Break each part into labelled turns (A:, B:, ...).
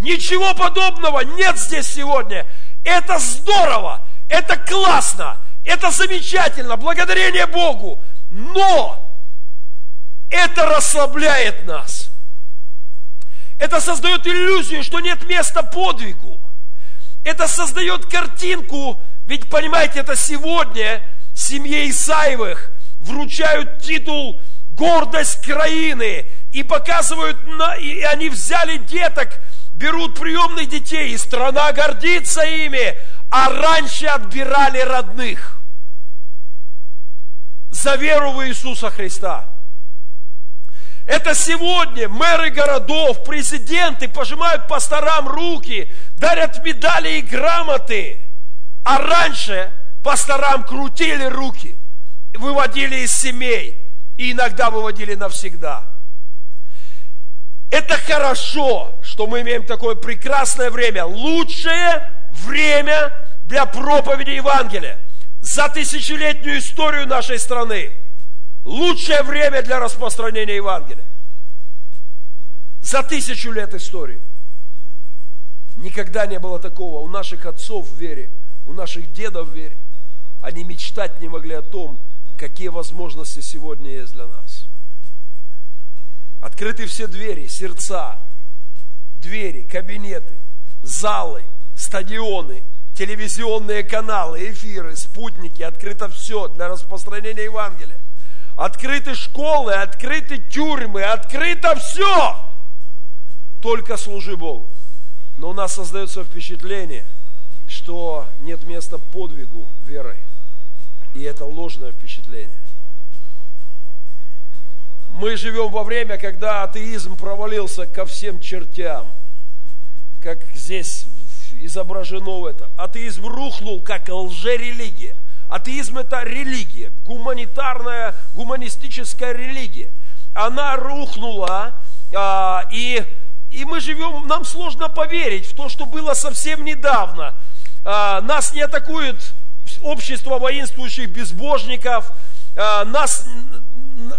A: Ничего подобного нет здесь сегодня. Это здорово, это классно, это замечательно, благодарение Богу. Но это расслабляет нас. Это создает иллюзию, что нет места подвигу. Это создает картинку, ведь понимаете, это сегодня семье Исаевых вручают титул гордость краины и показывают, и они взяли деток, берут приемных детей, и страна гордится ими, а раньше отбирали родных за веру в Иисуса Христа. Это сегодня мэры городов, президенты пожимают пасторам руки, дарят медали и грамоты. А раньше пасторам крутили руки, выводили из семей и иногда выводили навсегда. Это хорошо, что мы имеем такое прекрасное время, лучшее время для проповеди Евангелия за тысячелетнюю историю нашей страны. Лучшее время для распространения Евангелия. За тысячу лет истории. Никогда не было такого у наших отцов в вере, у наших дедов в вере. Они мечтать не могли о том, какие возможности сегодня есть для нас. Открыты все двери, сердца, двери, кабинеты, залы, стадионы, телевизионные каналы, эфиры, спутники, открыто все для распространения Евангелия. Открыты школы, открыты тюрьмы, открыто все. Только служи Богу. Но у нас создается впечатление, что нет места подвигу верой. И это ложное впечатление. Мы живем во время, когда атеизм провалился ко всем чертям. Как здесь изображено это. Атеизм рухнул как лжерелигия. Атеизм это религия, гуманитарная, гуманистическая религия. Она рухнула, а, и, и мы живем, нам сложно поверить в то, что было совсем недавно. А, нас не атакует общество воинствующих безбожников, а, нас,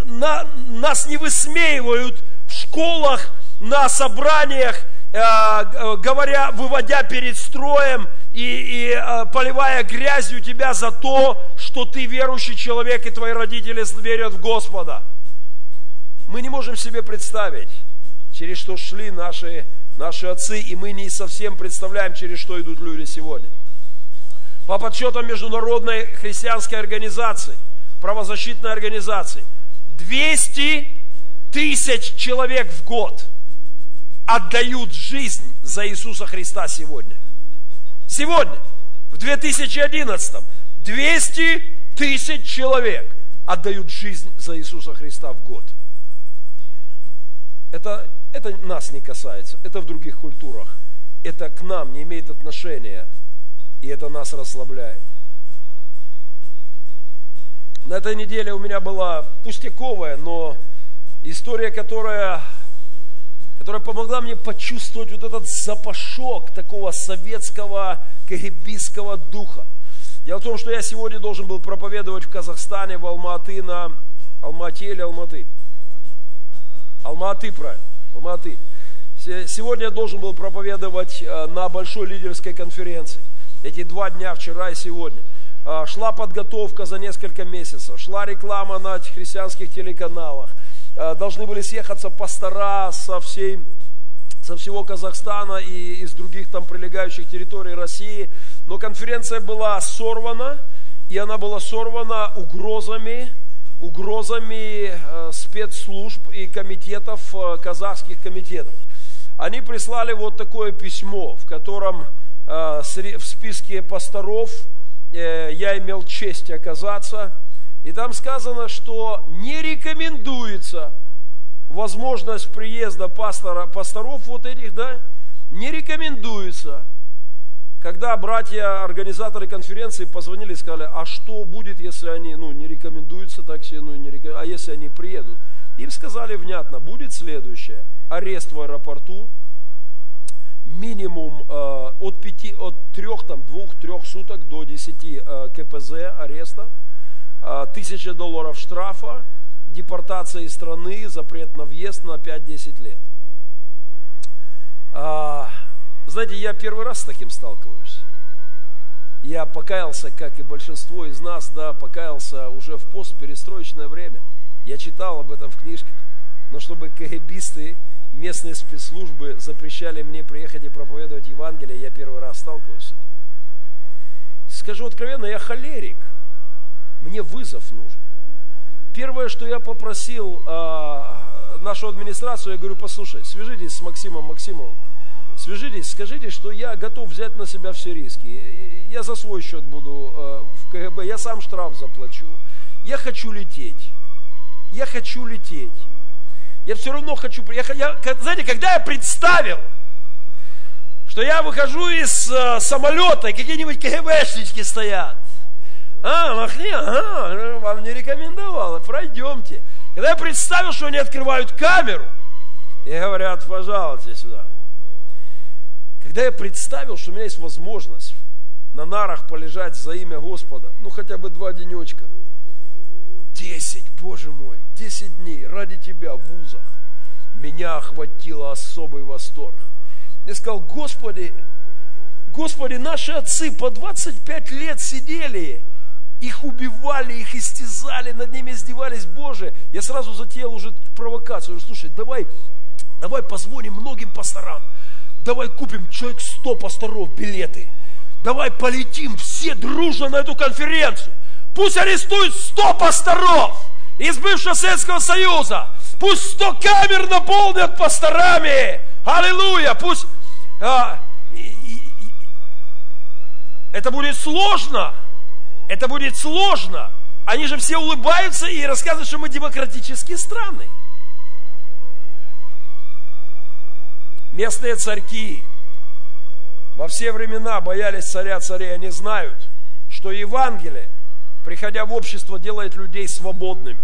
A: на, нас не высмеивают в школах, на собраниях, а, говоря, выводя перед строем и, и а, поливая грязью тебя за то, что ты верующий человек и твои родители верят в Господа. Мы не можем себе представить, через что шли наши, наши отцы, и мы не совсем представляем, через что идут люди сегодня. По подсчетам Международной христианской организации, правозащитной организации, 200 тысяч человек в год отдают жизнь за Иисуса Христа сегодня. Сегодня, в 2011, 200 тысяч человек отдают жизнь за Иисуса Христа в год. Это, это нас не касается, это в других культурах. Это к нам не имеет отношения и это нас расслабляет. На этой неделе у меня была пустяковая, но история, которая, которая помогла мне почувствовать вот этот запашок такого советского карибийского духа. Дело в том, что я сегодня должен был проповедовать в Казахстане, в Алматы, на Алмате или Алматы? Алматы, правильно, Алматы. Сегодня я должен был проповедовать э, на большой лидерской конференции эти два дня, вчера и сегодня. А, шла подготовка за несколько месяцев, шла реклама на христианских телеканалах. А, должны были съехаться пастора со всей со всего Казахстана и из других там прилегающих территорий России. Но конференция была сорвана, и она была сорвана угрозами, угрозами э, спецслужб и комитетов, казахских комитетов. Они прислали вот такое письмо, в котором в списке пасторов я имел честь оказаться. И там сказано, что не рекомендуется возможность приезда пастора, пасторов вот этих, да, не рекомендуется. Когда братья, организаторы конференции позвонили и сказали, а что будет, если они, ну, не рекомендуются так себе, ну, не рекомендуются, а если они приедут? Им сказали внятно, будет следующее. Арест в аэропорту, минимум э, от, 5, от 3, там, 2-3 суток до 10 э, КПЗ ареста, э, 1000 долларов штрафа, депортация из страны, запрет на въезд на 5-10 лет. Э, Знаете, я первый раз с таким сталкиваюсь. Я покаялся, как и большинство из нас, да, покаялся уже в постперестроечное время. Я читал об этом в книжках. Но чтобы КГБисты, местные спецслужбы запрещали мне приехать и проповедовать Евангелие, я первый раз сталкиваюсь с этим. Скажу откровенно, я холерик. Мне вызов нужен. Первое, что я попросил э, нашу администрацию, я говорю, послушай, свяжитесь с Максимом Максимовым, свяжитесь, скажите, что я готов взять на себя все риски. Я за свой счет буду э, в КГБ, я сам штраф заплачу. Я хочу лететь. Я хочу лететь. Я все равно хочу... Я, я, знаете, когда я представил, что я выхожу из э, самолета, и какие-нибудь КГБшнички стоят, а, махни, ага, вам не рекомендовала, пройдемте. Когда я представил, что они открывают камеру, и говорят, пожалуйте сюда. Когда я представил, что у меня есть возможность на нарах полежать за имя Господа, ну хотя бы два денечка, десять, Боже мой, десять дней ради Тебя в вузах, меня охватило особый восторг. Я сказал, Господи, Господи, наши отцы по 25 лет сидели их убивали, их истязали, над ними издевались. Боже, я сразу затеял уже провокацию. Слушай, давай, давай позвоним многим пасторам. Давай купим человек 100 пасторов билеты. Давай полетим все дружно на эту конференцию. Пусть арестуют 100 пасторов из бывшего Советского Союза. Пусть 100 камер наполнят пасторами. Аллилуйя. Пусть... А, и, и, это будет сложно. Это будет сложно. Они же все улыбаются и рассказывают, что мы демократические страны. Местные царьки во все времена боялись царя царей. Они знают, что Евангелие, приходя в общество, делает людей свободными.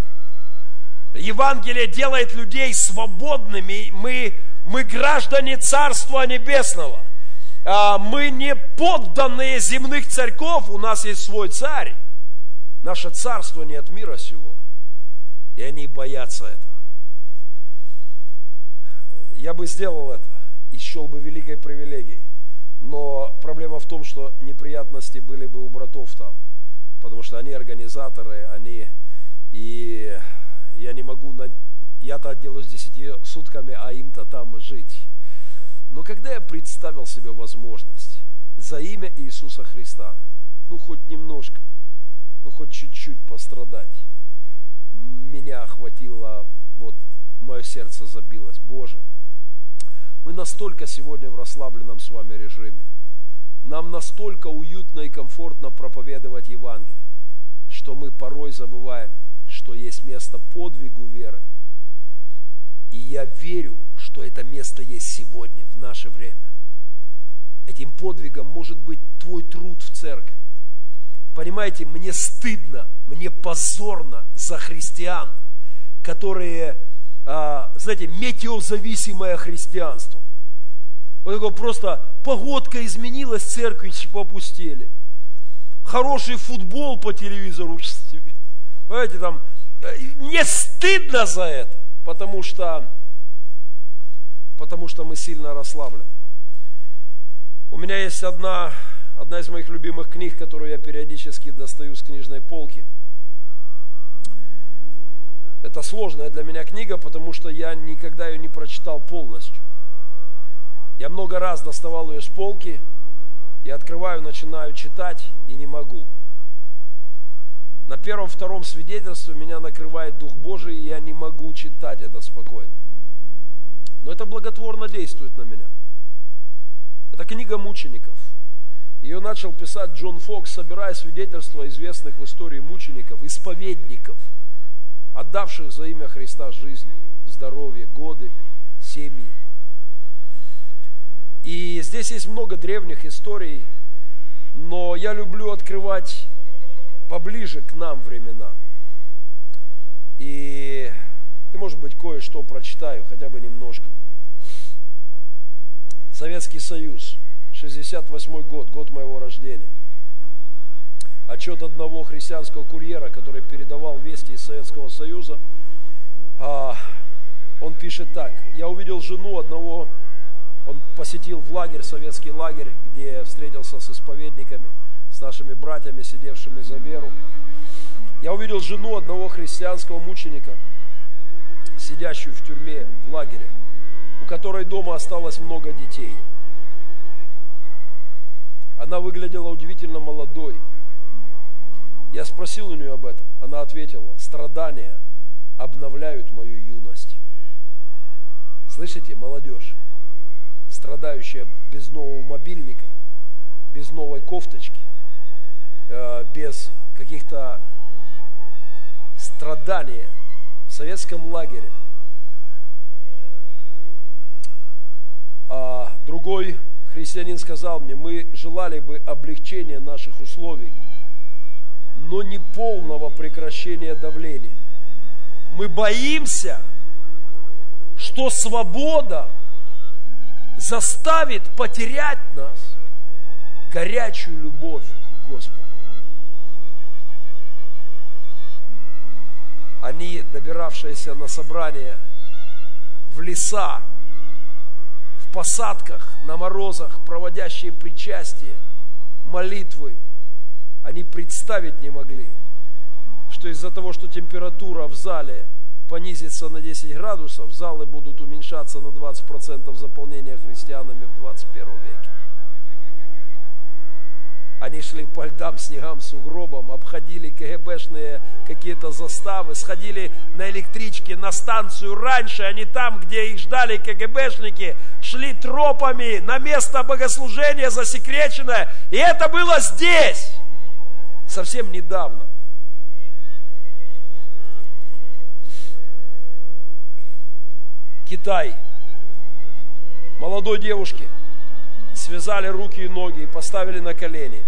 A: Евангелие делает людей свободными. Мы, мы граждане Царства Небесного. А, мы не подданные земных царьков, у нас есть свой царь. Наше царство не от мира сего. И они боятся этого. Я бы сделал это и счел бы великой привилегией. Но проблема в том, что неприятности были бы у братов там. Потому что они организаторы, они... И я не могу... На... Я-то отделаюсь десяти сутками, а им-то там жить. Но когда я представил себе возможность за имя Иисуса Христа, ну хоть немножко, ну хоть чуть-чуть пострадать, меня охватило, вот мое сердце забилось. Боже, мы настолько сегодня в расслабленном с вами режиме. Нам настолько уютно и комфортно проповедовать Евангелие, что мы порой забываем, что есть место подвигу веры. И я верю, что это место есть сегодня, в наше время. Этим подвигом может быть твой труд в церкви. Понимаете, мне стыдно, мне позорно за христиан, которые, а, знаете, метеозависимое христианство. Вот такое просто погодка изменилась, церкви попустили. Хороший футбол по телевизору. Понимаете, там, э, мне стыдно за это, потому что потому что мы сильно расслаблены. У меня есть одна, одна из моих любимых книг, которую я периодически достаю с книжной полки. Это сложная для меня книга, потому что я никогда ее не прочитал полностью. Я много раз доставал ее с полки, и открываю, начинаю читать и не могу. На первом-втором свидетельстве меня накрывает Дух Божий, и я не могу читать это спокойно. Но это благотворно действует на меня. Это книга мучеников. Ее начал писать Джон Фокс, собирая свидетельства известных в истории мучеников, исповедников, отдавших за имя Христа жизнь, здоровье, годы, семьи. И здесь есть много древних историй, но я люблю открывать поближе к нам времена. И и, может быть, кое-что прочитаю, хотя бы немножко. Советский Союз, 68 год, год моего рождения. Отчет одного христианского курьера, который передавал вести из Советского Союза. А, он пишет так. Я увидел жену одного Он посетил в лагерь, советский лагерь, где встретился с исповедниками, с нашими братьями, сидевшими за веру. Я увидел жену одного христианского мученика, сидящую в тюрьме в лагере, у которой дома осталось много детей. Она выглядела удивительно молодой. Я спросил у нее об этом. Она ответила, страдания обновляют мою юность. Слышите, молодежь, страдающая без нового мобильника, без новой кофточки, э, без каких-то страданий в советском лагере. А другой христианин сказал мне, мы желали бы облегчения наших условий, но не полного прекращения давления. Мы боимся, что свобода заставит потерять нас горячую любовь к Господу. Они, добиравшиеся на собрание в леса, в посадках, на морозах, проводящие причастие, молитвы, они представить не могли, что из-за того, что температура в зале – понизится на 10 градусов, залы будут уменьшаться на 20% заполнения христианами в 21 веке. Они шли по льдам, снегам, сугробам, обходили КГБшные какие-то заставы, сходили на электричке на станцию раньше, а не там, где их ждали КГБшники, шли тропами на место богослужения засекреченное. И это было здесь, совсем недавно. Китай. Молодой девушке связали руки и ноги и поставили на колени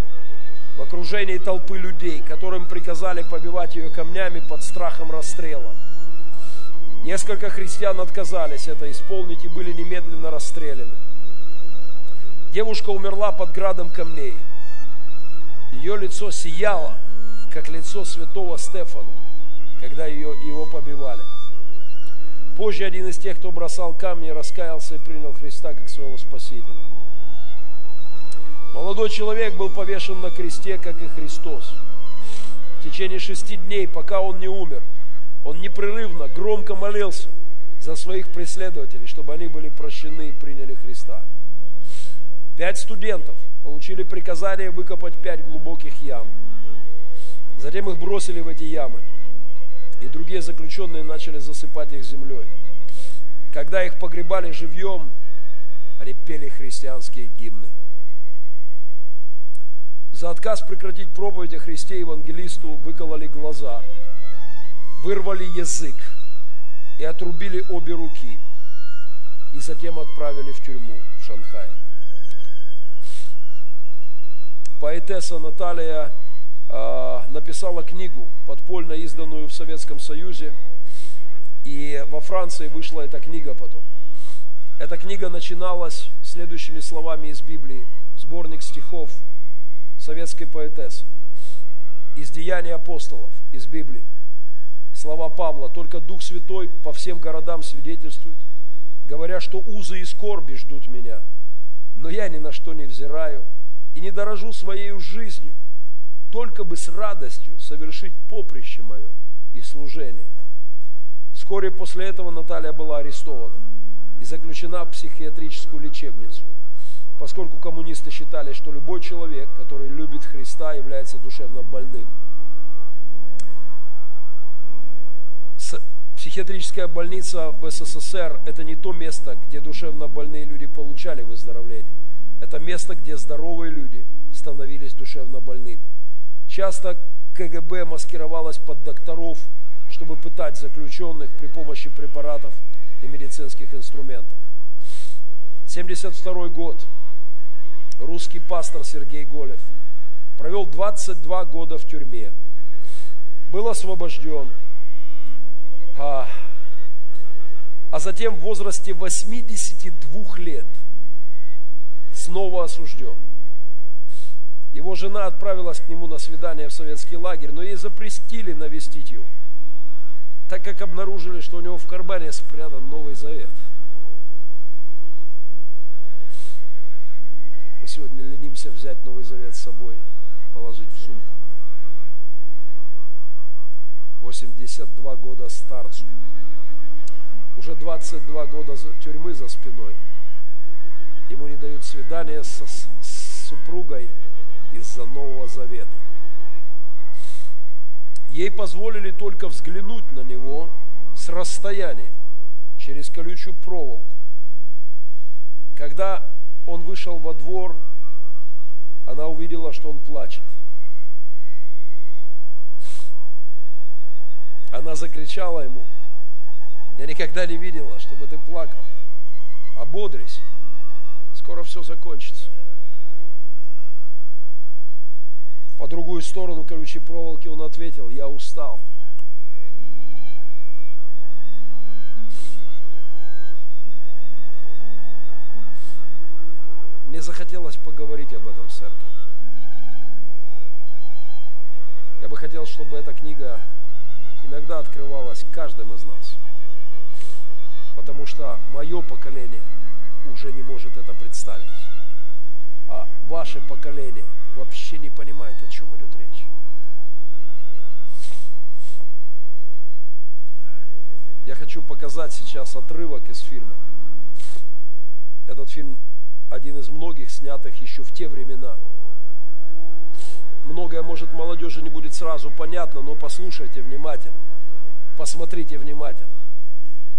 A: в окружении толпы людей, которым приказали побивать ее камнями под страхом расстрела. Несколько христиан отказались это исполнить и были немедленно расстреляны. Девушка умерла под градом камней. Ее лицо сияло, как лицо святого Стефана, когда ее, его побивали. Позже один из тех, кто бросал камни, раскаялся и принял Христа как своего Спасителя. Молодой человек был повешен на кресте, как и Христос. В течение шести дней, пока он не умер, он непрерывно, громко молился за своих преследователей, чтобы они были прощены и приняли Христа. Пять студентов получили приказание выкопать пять глубоких ям. Затем их бросили в эти ямы и другие заключенные начали засыпать их землей. Когда их погребали живьем, они пели христианские гимны. За отказ прекратить проповедь о Христе евангелисту выкололи глаза, вырвали язык и отрубили обе руки, и затем отправили в тюрьму в Шанхае. Поэтесса Наталья написала книгу, подпольно изданную в Советском Союзе, и во Франции вышла эта книга потом. Эта книга начиналась следующими словами из Библии, сборник стихов советской поэтессы, из Деяний апостолов, из Библии. Слова Павла, только Дух Святой по всем городам свидетельствует, говоря, что узы и скорби ждут меня, но я ни на что не взираю и не дорожу своей жизнью, только бы с радостью совершить поприще мое и служение. Вскоре после этого Наталья была арестована и заключена в психиатрическую лечебницу, поскольку коммунисты считали, что любой человек, который любит Христа, является душевно больным. Психиатрическая больница в СССР – это не то место, где душевно больные люди получали выздоровление. Это место, где здоровые люди становились душевно больными. Часто КГБ маскировалась под докторов, чтобы пытать заключенных при помощи препаратов и медицинских инструментов. 72 год. Русский пастор Сергей Голев провел 22 года в тюрьме. Был освобожден. А, а затем в возрасте 82 лет снова осужден. Его жена отправилась к нему на свидание в советский лагерь, но ей запретили навестить его, так как обнаружили, что у него в кармане спрятан Новый Завет. сегодня ленимся взять Новый Завет с собой, положить в сумку. 82 года старцу. Уже 22 года тюрьмы за спиной. Ему не дают свидания со, с супругой из-за Нового Завета. Ей позволили только взглянуть на него с расстояния, через колючую проволоку. Когда он вышел во двор, она увидела, что он плачет. Она закричала ему, я никогда не видела, чтобы ты плакал. Ободрись, скоро все закончится. По другую сторону колючей проволоки он ответил, я устал. Мне захотелось поговорить об этом в церкви. Я бы хотел, чтобы эта книга иногда открывалась каждым из нас. Потому что мое поколение уже не может это представить. А ваше поколение – вообще не понимает, о чем идет речь. Я хочу показать сейчас отрывок из фильма. Этот фильм один из многих, снятых еще в те времена. Многое, может, молодежи не будет сразу понятно, но послушайте внимательно, посмотрите внимательно.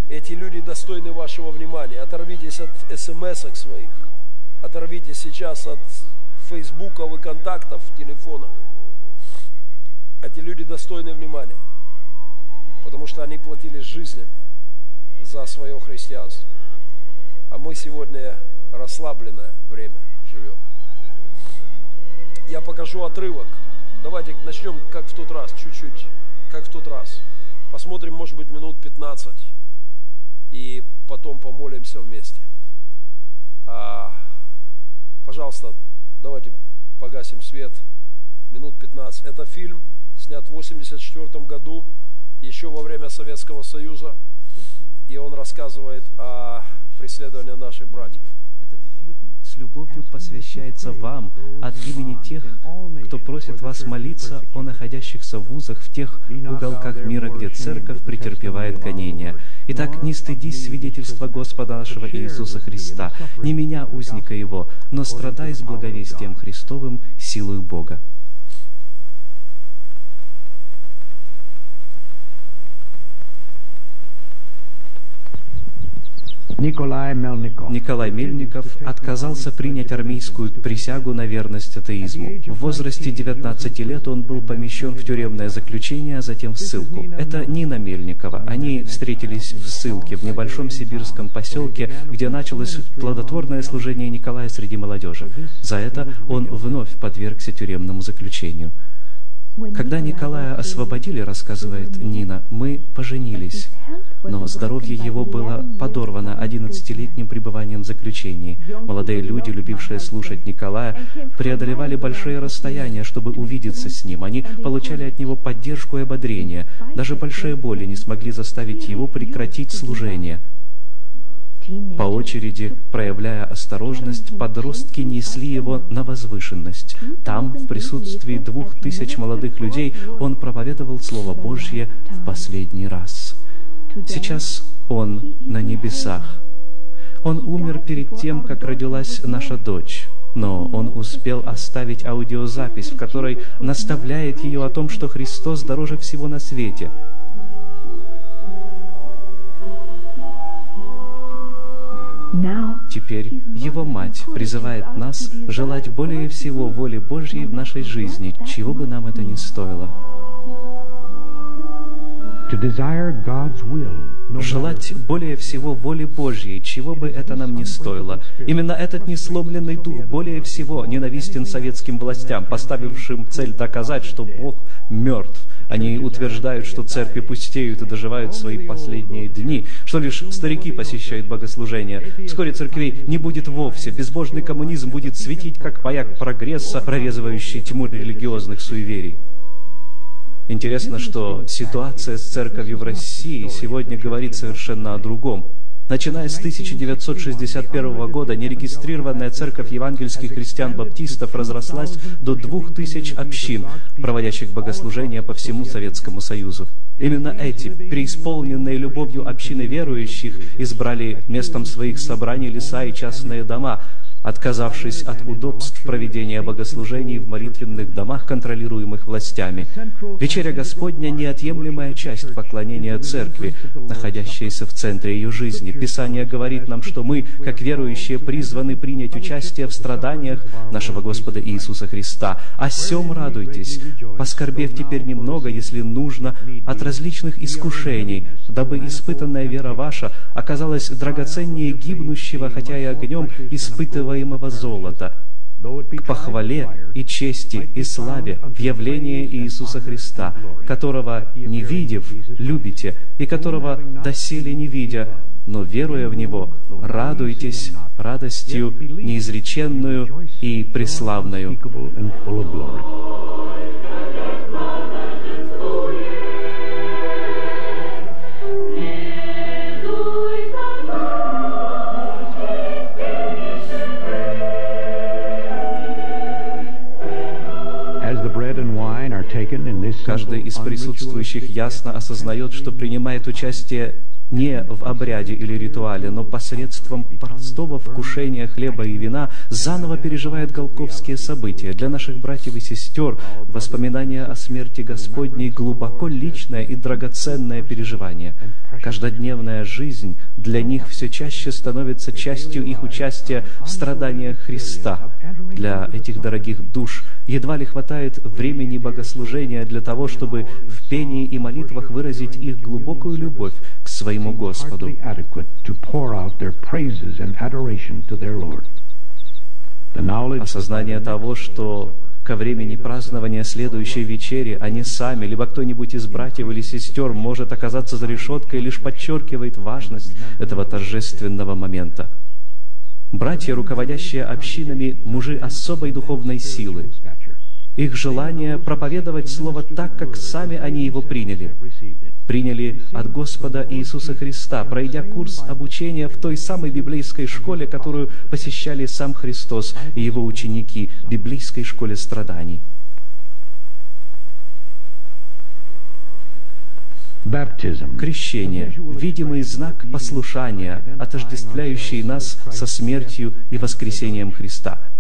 A: Эти люди достойны вашего внимания. Оторвитесь от смс своих, оторвитесь сейчас от фейсбуков и контактов в телефонах. Эти люди достойны внимания, потому что они платили жизнями за свое христианство. А мы сегодня расслабленное время живем. Я покажу отрывок. Давайте начнем, как в тот раз, чуть-чуть, как в тот раз. Посмотрим, может быть, минут 15. И потом помолимся вместе. Пожалуйста, Давайте погасим свет. Минут 15. Это фильм, снят в 1984 году, еще во время Советского Союза. И он рассказывает о преследовании наших братьев
B: с любовью посвящается вам от имени тех, кто просит вас молиться о находящихся в вузах в тех уголках мира, где церковь претерпевает гонения. Итак, не стыдись свидетельства Господа нашего Иисуса Христа, не меня, узника Его, но страдай с благовестием Христовым силой Бога.
C: Николай Мельников.
B: Отказался принять армейскую присягу на верность атеизму. В возрасте 19 лет он был помещен в тюремное заключение, а затем в ссылку. Это Нина Мельникова. Они встретились в ссылке в небольшом сибирском поселке, где началось плодотворное служение Николая среди молодежи. За это он вновь подвергся тюремному заключению. Когда Николая освободили, рассказывает Нина, мы поженились, но здоровье его было подорвано одиннадцатилетним пребыванием в заключении. Молодые люди, любившие слушать Николая, преодолевали большие расстояния, чтобы увидеться с ним. Они получали от него поддержку и ободрение. Даже большие боли не смогли заставить его прекратить служение. По очереди, проявляя осторожность, подростки несли его на возвышенность. Там, в присутствии двух тысяч молодых людей, он проповедовал Слово Божье в последний раз. Сейчас он на небесах. Он умер перед тем, как родилась наша дочь. Но он успел оставить аудиозапись, в которой наставляет ее о том, что Христос дороже всего на свете – Теперь Его Мать призывает нас желать более всего воли Божьей в нашей жизни, чего бы нам это ни стоило. Желать более всего воли Божьей, чего бы это нам ни стоило. Именно этот несломленный дух более всего ненавистен советским властям, поставившим цель доказать, что Бог мертв, они утверждают, что церкви пустеют и доживают свои последние дни, что лишь старики посещают богослужения. Вскоре церквей не будет вовсе. Безбожный коммунизм будет светить, как маяк прогресса, прорезывающий тьму религиозных суеверий. Интересно, что ситуация с церковью в России сегодня говорит совершенно о другом. Начиная с 1961 года нерегистрированная церковь евангельских христиан-баптистов разрослась до двух тысяч общин, проводящих богослужения по всему Советскому Союзу. Именно эти, преисполненные любовью общины верующих, избрали местом своих собраний леса и частные дома – отказавшись от удобств проведения богослужений в молитвенных домах, контролируемых властями. Вечеря Господня – неотъемлемая часть поклонения Церкви, находящаяся в центре ее жизни. Писание говорит нам, что мы, как верующие, призваны принять участие в страданиях нашего Господа Иисуса Христа. О сем радуйтесь, поскорбев теперь немного, если нужно, от различных искушений, дабы испытанная вера ваша оказалась драгоценнее гибнущего, хотя и огнем, испытывая неиспытываемого золота, к похвале и чести и славе в явлении Иисуса Христа, которого, не видев, любите, и которого доселе не видя, но веруя в Него, радуйтесь радостью неизреченную и преславную. Каждый из присутствующих ясно осознает, что принимает участие не в обряде или ритуале, но посредством простого вкушения хлеба и вина заново переживает голковские события. Для наших братьев и сестер воспоминания о смерти Господней глубоко личное и драгоценное переживание. Каждодневная жизнь для них все чаще становится частью их участия в страданиях Христа. Для этих дорогих душ едва ли хватает времени богослужения для того, чтобы в пении и молитвах выразить их глубокую любовь своему Господу. Осознание того, что ко времени празднования следующей вечери они сами, либо кто-нибудь из братьев или сестер может оказаться за решеткой, лишь подчеркивает важность этого торжественного момента. Братья, руководящие общинами, мужи особой духовной силы, их желание проповедовать Слово так, как сами они его приняли. Приняли от Господа Иисуса Христа, пройдя курс обучения в той самой библейской школе, которую посещали сам Христос и его ученики, библейской школе страданий. Крещение – видимый знак послушания, отождествляющий нас со смертью и воскресением Христа –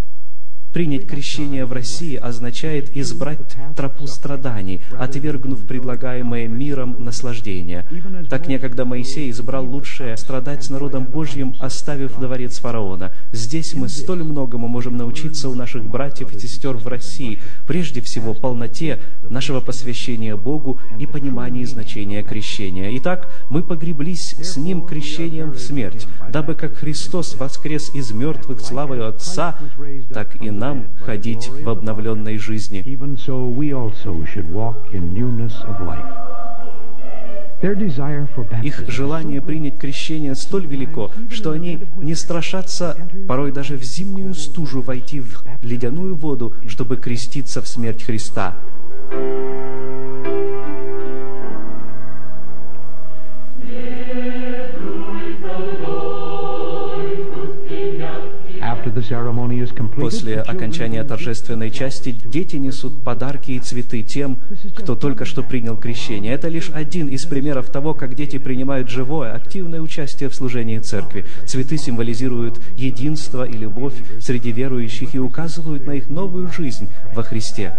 B: Принять крещение в России означает избрать тропу страданий, отвергнув предлагаемое миром наслаждение. Так некогда Моисей избрал лучшее страдать с народом Божьим, оставив дворец фараона. Здесь мы столь многому можем научиться у наших братьев и сестер в России, прежде всего полноте нашего посвящения Богу и понимании значения крещения. Итак, мы погреблись с Ним крещением в смерть, дабы как Христос воскрес из мертвых славою Отца, так и нам ходить в обновленной жизни. Их желание принять крещение столь велико, что они не страшатся порой даже в зимнюю стужу войти в ледяную воду, чтобы креститься в смерть Христа. После окончания торжественной части дети несут подарки и цветы тем, кто только что принял крещение. Это лишь один из примеров того, как дети принимают живое, активное участие в служении церкви. Цветы символизируют единство и любовь среди верующих и указывают на их новую жизнь во Христе.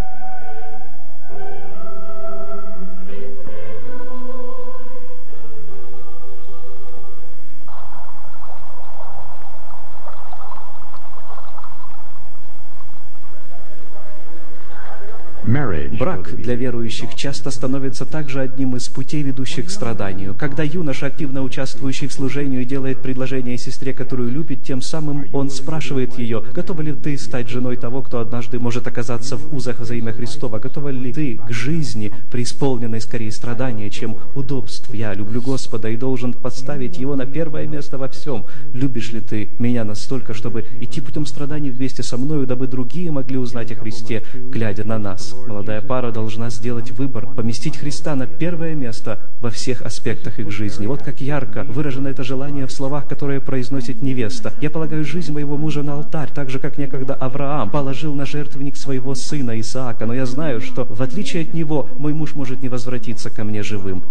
B: Брак для верующих часто становится также одним из путей, ведущих к страданию. Когда юноша, активно участвующий в служении, делает предложение сестре, которую любит, тем самым он спрашивает ее, готова ли ты стать женой того, кто однажды может оказаться в узах за имя Христова? Готова ли ты к жизни, преисполненной скорее страдания, чем удобств? Я люблю Господа и должен подставить Его на первое место во всем. Любишь ли ты меня настолько, чтобы идти путем страданий вместе со мною, дабы другие могли узнать о Христе, глядя на нас? Молодая пара должна сделать выбор, поместить Христа на первое место во всех аспектах их жизни. Вот как ярко выражено это желание в словах, которые произносит невеста. «Я полагаю жизнь моего мужа на алтарь, так же, как некогда Авраам положил на жертвенник своего сына Исаака, но я знаю, что, в отличие от него, мой муж может не возвратиться ко мне живым».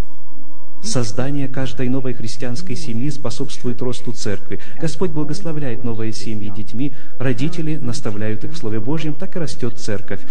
B: Создание каждой новой христианской семьи способствует росту церкви. Господь благословляет новые семьи детьми, родители наставляют их в Слове Божьем, так и растет церковь.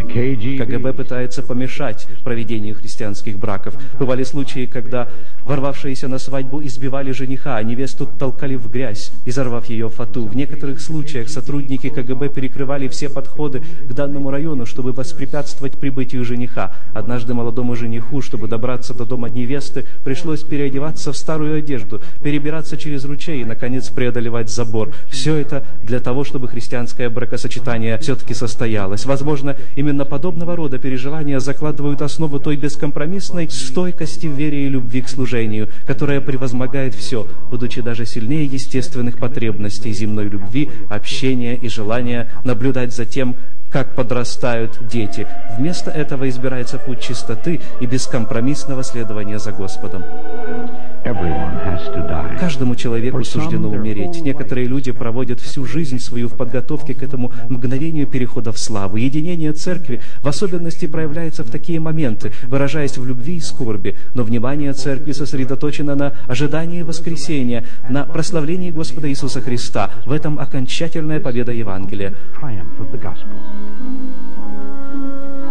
B: КГБ пытается помешать проведению христианских браков. Бывали случаи, когда ворвавшиеся на свадьбу избивали жениха, а невесту толкали в грязь, изорвав ее фату. В некоторых случаях сотрудники КГБ перекрывали все подходы к данному району, чтобы воспрепятствовать прибытию жениха. Однажды молодому жениху, чтобы добраться до дома невесты, пришлось переодеваться в старую одежду, перебираться через ручей и, наконец, преодолевать забор. Все это для того, чтобы христианское бракосочетание все-таки состоялось. Возможно, именно подобного рода переживания закладывают основу той бескомпромиссной стойкости в вере и любви к служению, которая превозмогает все, будучи даже сильнее естественных потребностей земной любви, общения и желания наблюдать за тем, как подрастают дети. Вместо этого избирается путь чистоты и бескомпромиссного следования за Господом. Каждому человеку суждено умереть. Некоторые люди проводят всю жизнь свою в подготовке к этому мгновению перехода в славу. Единение церкви в особенности проявляется в такие моменты, выражаясь в любви и скорби. Но внимание церкви сосредоточено на ожидании воскресения, на прославлении Господа Иисуса Христа. В этом окончательная победа Евангелия.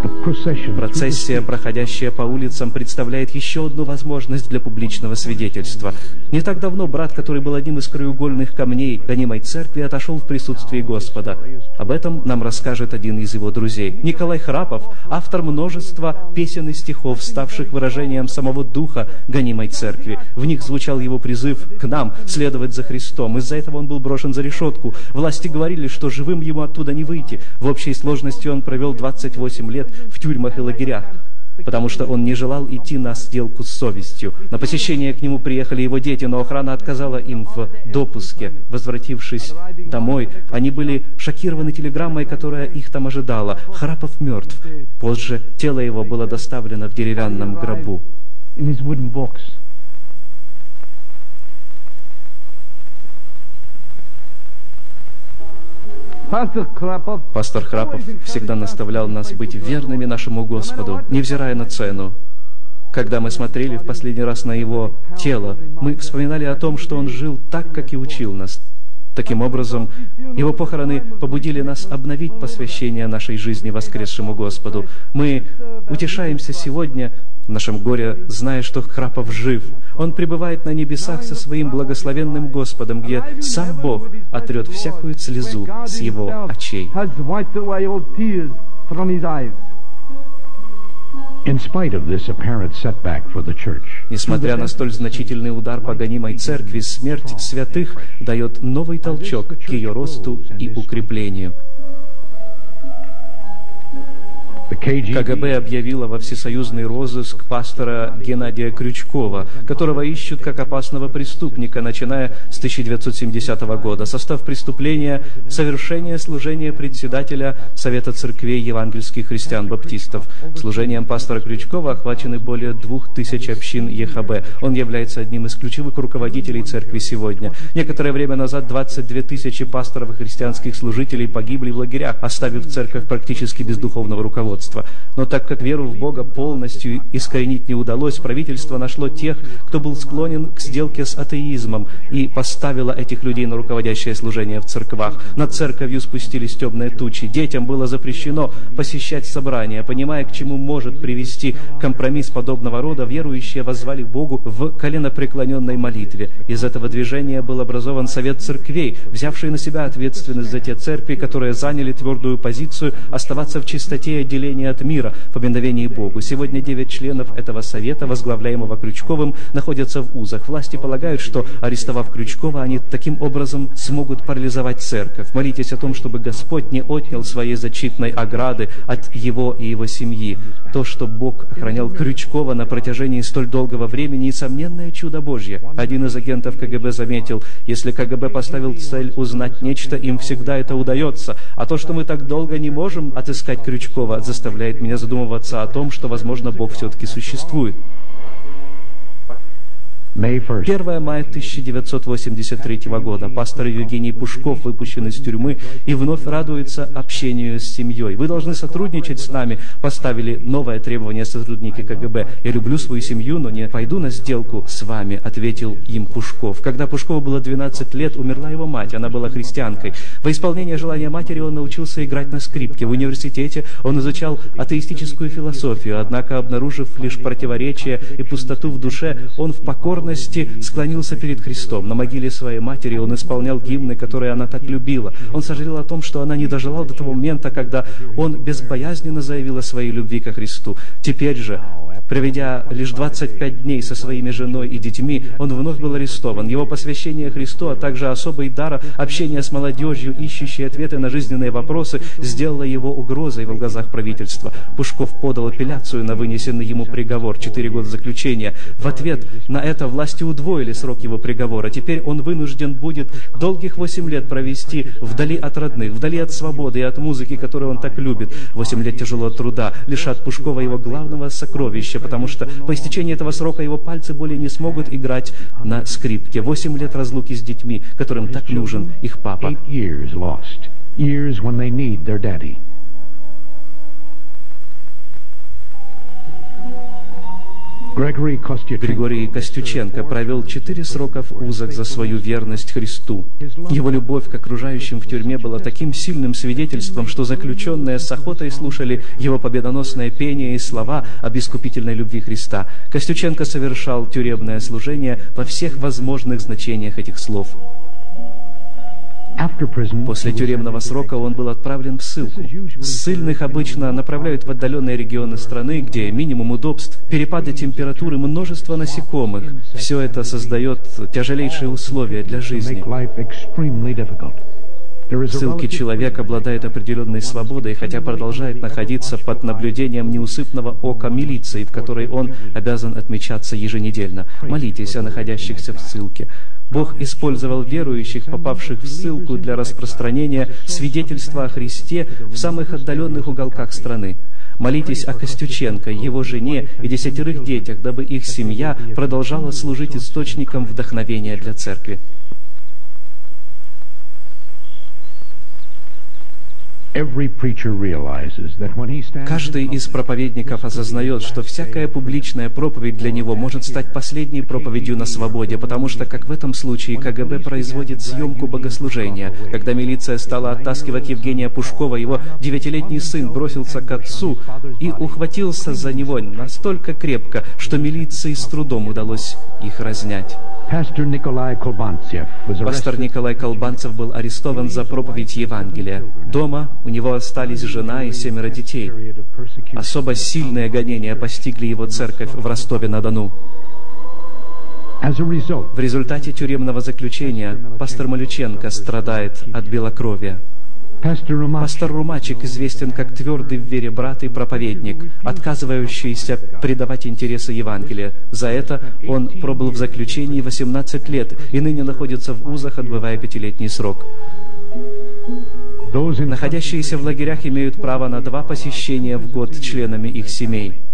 B: Процессия, проходящая по улицам, представляет еще одну возможность для публичного свидетельства. Не так давно брат, который был одним из краеугольных камней гонимой церкви, отошел в присутствии Господа. Об этом нам расскажет один из его друзей. Николай Храпов, автор множества песен и стихов, ставших выражением самого духа гонимой церкви. В них звучал его призыв к нам следовать за Христом. Из-за этого он был брошен за решетку. Власти говорили, что живым ему оттуда не выйти. В общей сложности он провел 28 лет в тюрьмах и лагерях потому что он не желал идти на сделку с совестью. На посещение к нему приехали его дети, но охрана отказала им в допуске. Возвратившись домой, они были шокированы телеграммой, которая их там ожидала. Храпов мертв. Позже тело его было доставлено в деревянном гробу.
C: in his wooden box.
B: Пастор Храпов всегда наставлял нас быть верными нашему Господу, невзирая на цену. Когда мы смотрели в последний раз на его тело, мы вспоминали о том, что он жил так, как и учил нас. Таким образом, его похороны побудили нас обновить посвящение нашей жизни воскресшему Господу. Мы утешаемся сегодня в нашем горе, зная, что Храпов жив. Он пребывает на небесах со своим благословенным Господом, где сам Бог отрет всякую слезу с его очей. Несмотря на столь значительный удар по гонимой церкви, смерть святых дает новый толчок к ее росту и укреплению. КГБ объявило во всесоюзный розыск пастора Геннадия Крючкова, которого ищут как опасного преступника, начиная с 1970 года. Состав преступления – совершение служения председателя Совета церквей евангельских христиан-баптистов. Служением пастора Крючкова охвачены более двух тысяч общин ЕХБ. Он является одним из ключевых руководителей церкви сегодня. Некоторое время назад 22 тысячи пасторов и христианских служителей погибли в лагерях, оставив церковь практически без духовного руководства. Но так как веру в Бога полностью искоренить не удалось, правительство нашло тех, кто был склонен к сделке с атеизмом и поставило этих людей на руководящее служение в церквах. Над церковью спустились темные тучи. Детям было запрещено посещать собрания. Понимая, к чему может привести компромисс подобного рода, верующие воззвали к Богу в коленопреклоненной молитве. Из этого движения был образован Совет церквей, взявший на себя ответственность за те церкви, которые заняли твердую позицию оставаться в чистоте и отделении отделение от мира в поминовении Богу. Сегодня девять членов этого совета, возглавляемого Крючковым, находятся в узах. Власти полагают, что, арестовав Крючкова, они таким образом смогут парализовать церковь. Молитесь о том, чтобы Господь не отнял своей защитной ограды от его и его семьи. То, что Бог охранял Крючкова на протяжении столь долгого времени, несомненное чудо Божье. Один из агентов КГБ заметил, если КГБ поставил цель узнать нечто, им всегда это удается. А то, что мы так долго не можем отыскать Крючкова, заставляет меня задумываться о том, что, возможно, Бог все-таки существует.
C: May 1st.
B: 1 мая 1983 года. Пастор Евгений Пушков выпущен из тюрьмы и вновь радуется общению с семьей. Вы должны сотрудничать с нами. Поставили новое требование сотрудники КГБ. Я люблю свою семью, но не пойду на сделку с вами, ответил им Пушков. Когда Пушкову было 12 лет, умерла его мать. Она была христианкой. Во исполнение желания матери он научился играть на скрипке. В университете он изучал атеистическую философию, однако, обнаружив лишь противоречия и пустоту в душе, он в покорности склонился перед Христом. На могиле своей матери он исполнял гимны, которые она так любила. Он сожалел о том, что она не дожила до того момента, когда он безбоязненно заявил о своей любви ко Христу. Теперь же, проведя лишь 25 дней со своими женой и детьми, он вновь был арестован. Его посвящение Христу, а также особый дар общения с молодежью, ищущей ответы на жизненные вопросы, сделало его угрозой в глазах правительства. Пушков подал апелляцию на вынесенный ему приговор – 4 года заключения. В ответ на это власти удвоили срок его приговора. Теперь он вынужден будет долгих 8 лет провести вдали от родных, вдали от свободы и от музыки, которую он так любит. 8 лет тяжелого труда лишат Пушкова его главного сокровища, потому что по истечении этого срока его пальцы более не смогут играть на скрипке. 8 лет разлуки с детьми, которым так нужен их папа. Григорий Костюченко провел четыре срока в узах за свою верность Христу. Его любовь к окружающим в тюрьме была таким сильным свидетельством, что заключенные с охотой слушали его победоносное пение и слова об искупительной любви Христа. Костюченко совершал тюремное служение во всех возможных значениях этих слов. После тюремного срока он был отправлен в ссылку. Ссыльных обычно направляют в отдаленные регионы страны, где минимум удобств, перепады температуры, множество насекомых. Все это создает тяжелейшие условия для жизни. В ссылке человек обладает определенной свободой, хотя продолжает находиться под наблюдением неусыпного ока милиции, в которой он обязан отмечаться еженедельно. Молитесь о находящихся в ссылке. Бог использовал верующих, попавших в ссылку, для распространения свидетельства о Христе в самых отдаленных уголках страны. Молитесь о Костюченко, его жене и десятерых детях, дабы их семья продолжала служить источником вдохновения для церкви. Каждый из проповедников осознает, что всякая публичная проповедь для него может стать последней проповедью на свободе, потому что, как в этом случае, КГБ производит съемку богослужения. Когда милиция стала оттаскивать Евгения Пушкова, его девятилетний сын бросился к отцу и ухватился за него настолько крепко, что милиции с трудом удалось их разнять. Пастор Николай Колбанцев был арестован за проповедь Евангелия. Дома у него остались жена и семеро детей. Особо сильные гонения постигли его церковь в Ростове-на-Дону. В результате тюремного заключения пастор Малюченко страдает от белокровия. Пастор Румачик известен как твердый в вере брат и проповедник, отказывающийся предавать интересы Евангелия. За это он пробыл в заключении 18 лет и ныне находится в узах, отбывая пятилетний срок. Находящиеся в лагерях имеют право на два посещения в год членами их семей.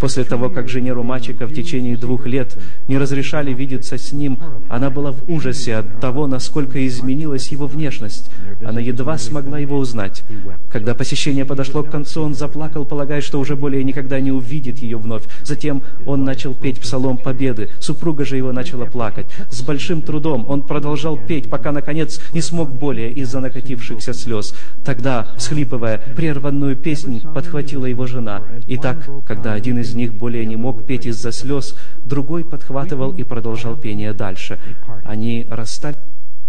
B: После того, как жене Румачика в течение двух лет не разрешали видеться с ним, она была в ужасе от того, насколько изменилась его внешность. Она едва смогла его узнать. Когда посещение подошло к концу, он заплакал, полагая, что уже более никогда не увидит ее вновь. Затем он начал петь псалом победы. Супруга же его начала плакать. С большим трудом он продолжал петь, пока, наконец, не смог более из-за накатившихся слез. Тогда, всхлипывая, прерванную песнь подхватила его жена. И так, когда один из них более не мог петь из-за слез, другой подхватывал и продолжал пение дальше. Они расстались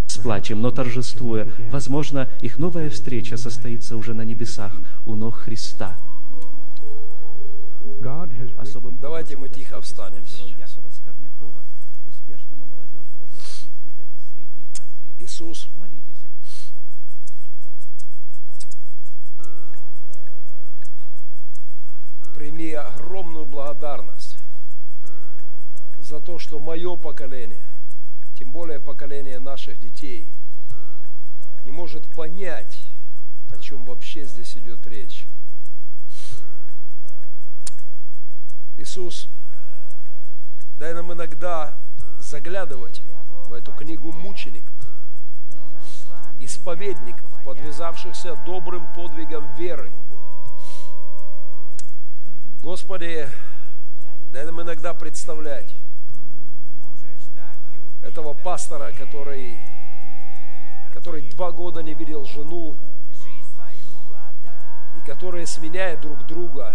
B: с плачем, но торжествуя. Возможно, их новая встреча состоится уже на небесах, у ног Христа. Особым
A: Давайте мы тихо встанем сейчас.
B: Якова
A: прими огромную благодарность за то, что мое поколение, тем более поколение наших детей, не может понять, о чем вообще здесь идет речь. Иисус, дай нам иногда заглядывать в эту книгу мучеников, исповедников, подвязавшихся добрым подвигом веры. Господи, дай нам иногда представлять этого пастора, который, который два года не видел жену, и которые, сменяя друг друга,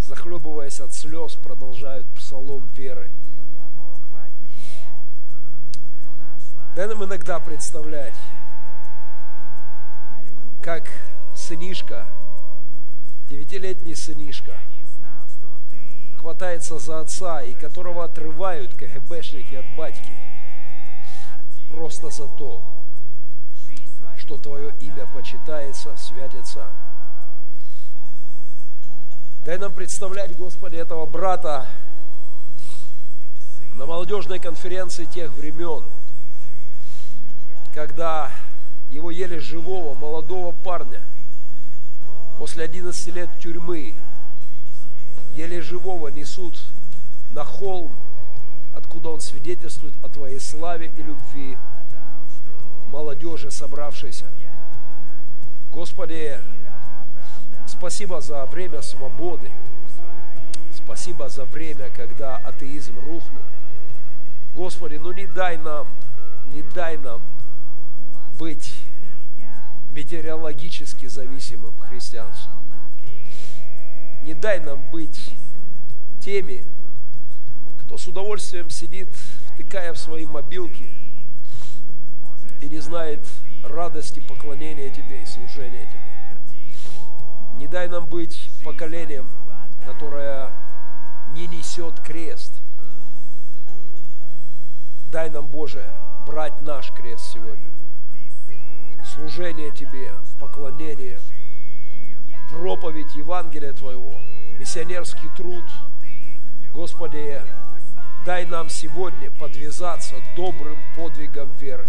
A: захлебываясь от слез, продолжают псалом веры. Дай нам иногда представлять, как сынишка, девятилетний сынишка, хватается за отца, и которого отрывают КГБшники от батьки, просто за то, что твое имя почитается, святится. Дай нам представлять, Господи, этого брата на молодежной конференции тех времен, когда его еле живого, молодого парня, после 11 лет тюрьмы, еле живого несут на холм, откуда он свидетельствует о Твоей славе и любви молодежи, собравшейся. Господи, спасибо за время свободы. Спасибо за время, когда атеизм рухнул. Господи, ну не дай нам, не дай нам быть метеорологически зависимым христианством. Не дай нам быть теми, кто с удовольствием сидит, втыкая в свои мобилки и не знает радости поклонения Тебе и служения Тебе. Не дай нам быть поколением, которое не несет крест. Дай нам, Боже, брать наш крест сегодня. Служение Тебе, поклонение, проповедь Евангелия Твоего, миссионерский труд. Господи, дай нам сегодня подвязаться добрым подвигом веры.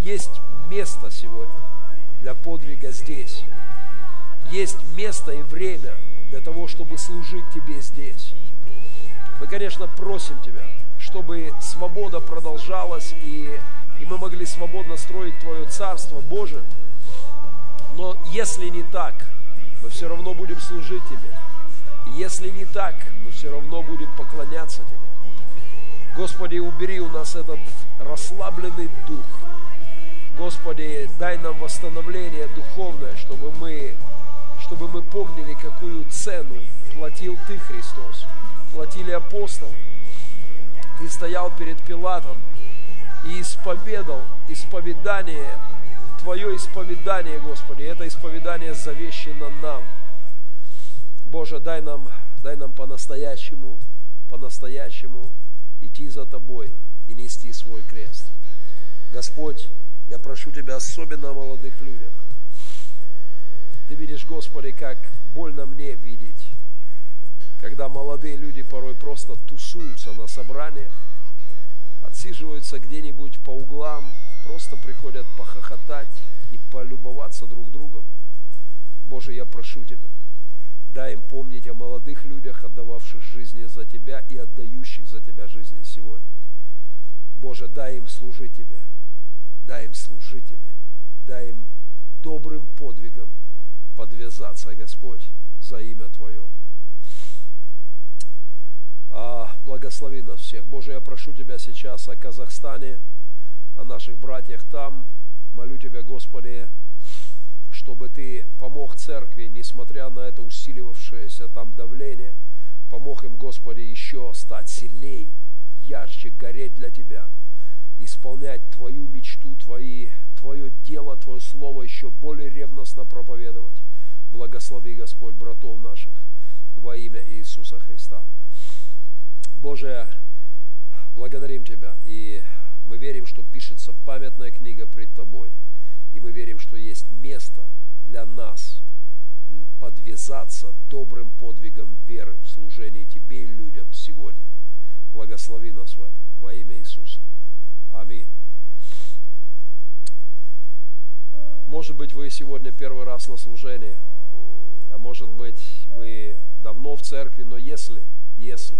A: Есть место сегодня для подвига здесь. Есть место и время для того, чтобы служить Тебе здесь. Мы, конечно, просим Тебя, чтобы свобода продолжалась и, и мы могли свободно строить Твое Царство Божие. Но если не так, мы все равно будем служить Тебе. Если не так, мы все равно будем поклоняться Тебе. Господи, убери у нас этот расслабленный дух. Господи, дай нам восстановление духовное, чтобы мы, чтобы мы помнили, какую цену платил Ты, Христос, платили апостолы. Ты стоял перед Пилатом и исповедал исповедание, Твое исповедание, Господи, это исповедание завещено нам. Боже, дай нам, дай нам по-настоящему, по-настоящему идти за Тобой и нести свой крест. Господь, я прошу Тебя особенно о молодых людях. Ты видишь, Господи, как больно мне видеть, когда молодые люди порой просто тусуются на собраниях, отсиживаются где-нибудь по углам, просто приходят похохотать и полюбоваться друг другом. Боже, я прошу Тебя, дай им помнить о молодых людях, отдававших жизни за Тебя и отдающих за Тебя жизни сегодня. Боже, дай им служить Тебе, дай им служить Тебе, дай им добрым подвигом подвязаться, Господь, за имя Твое. А, благослови нас всех. Боже, я прошу Тебя сейчас о Казахстане, о наших братьях там. Молю Тебя, Господи, чтобы Ты помог церкви, несмотря на это усиливавшееся там давление, помог им, Господи, еще стать сильней, ярче гореть для Тебя, исполнять Твою мечту, Твои, Твое дело, Твое Слово еще более ревностно проповедовать. Благослови, Господь, братов наших. во имя Иисуса Христа. Боже, благодарим Тебя, и мы верим, что пишется памятная книга пред Тобой, и мы верим, что есть место для нас подвязаться добрым подвигом веры в служении Тебе и людям сегодня. Благослови нас в этом во имя Иисуса. Аминь. Может быть, вы сегодня первый раз на служении, а может быть, вы давно в церкви, но если, если,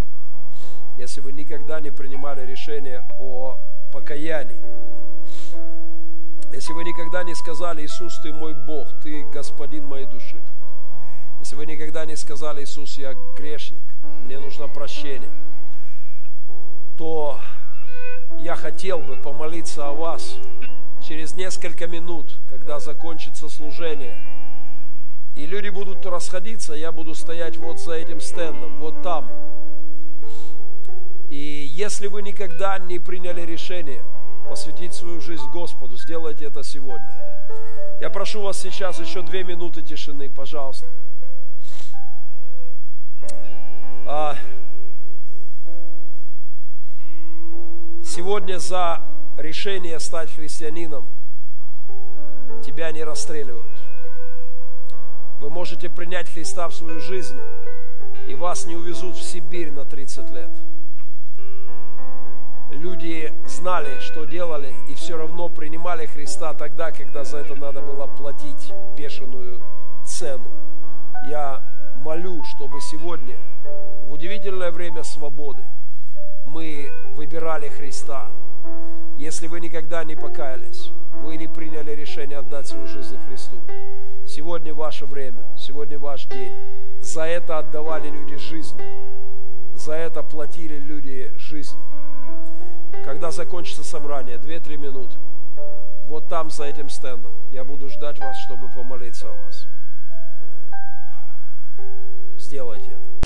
A: если вы никогда не принимали решение о покаянии, если вы никогда не сказали, Иисус, Ты мой Бог, Ты Господин моей души, если вы никогда не сказали, Иисус, я грешник, мне нужно прощение, то я хотел бы помолиться о вас через несколько минут, когда закончится служение. И люди будут расходиться, я буду стоять вот за этим стендом, вот там. И если вы никогда не приняли решение посвятить свою жизнь Господу, сделайте это сегодня. Я прошу вас сейчас еще две минуты тишины, пожалуйста. А, Сегодня за решение стать христианином тебя не расстреливают. Вы можете принять Христа в свою жизнь, и вас не увезут в Сибирь на 30 лет. Люди знали, что делали, и все равно принимали Христа тогда, когда за это надо было платить бешеную цену. Я молю, чтобы сегодня, в удивительное время свободы, мы выбирали Христа. Если вы никогда не покаялись, вы не приняли решение отдать свою жизнь Христу, сегодня ваше время, сегодня ваш день. За это отдавали люди жизнь, за это платили люди жизнь. Когда закончится собрание, 2-3 минуты, вот там за этим стендом, я буду ждать вас, чтобы помолиться о вас. Сделайте это.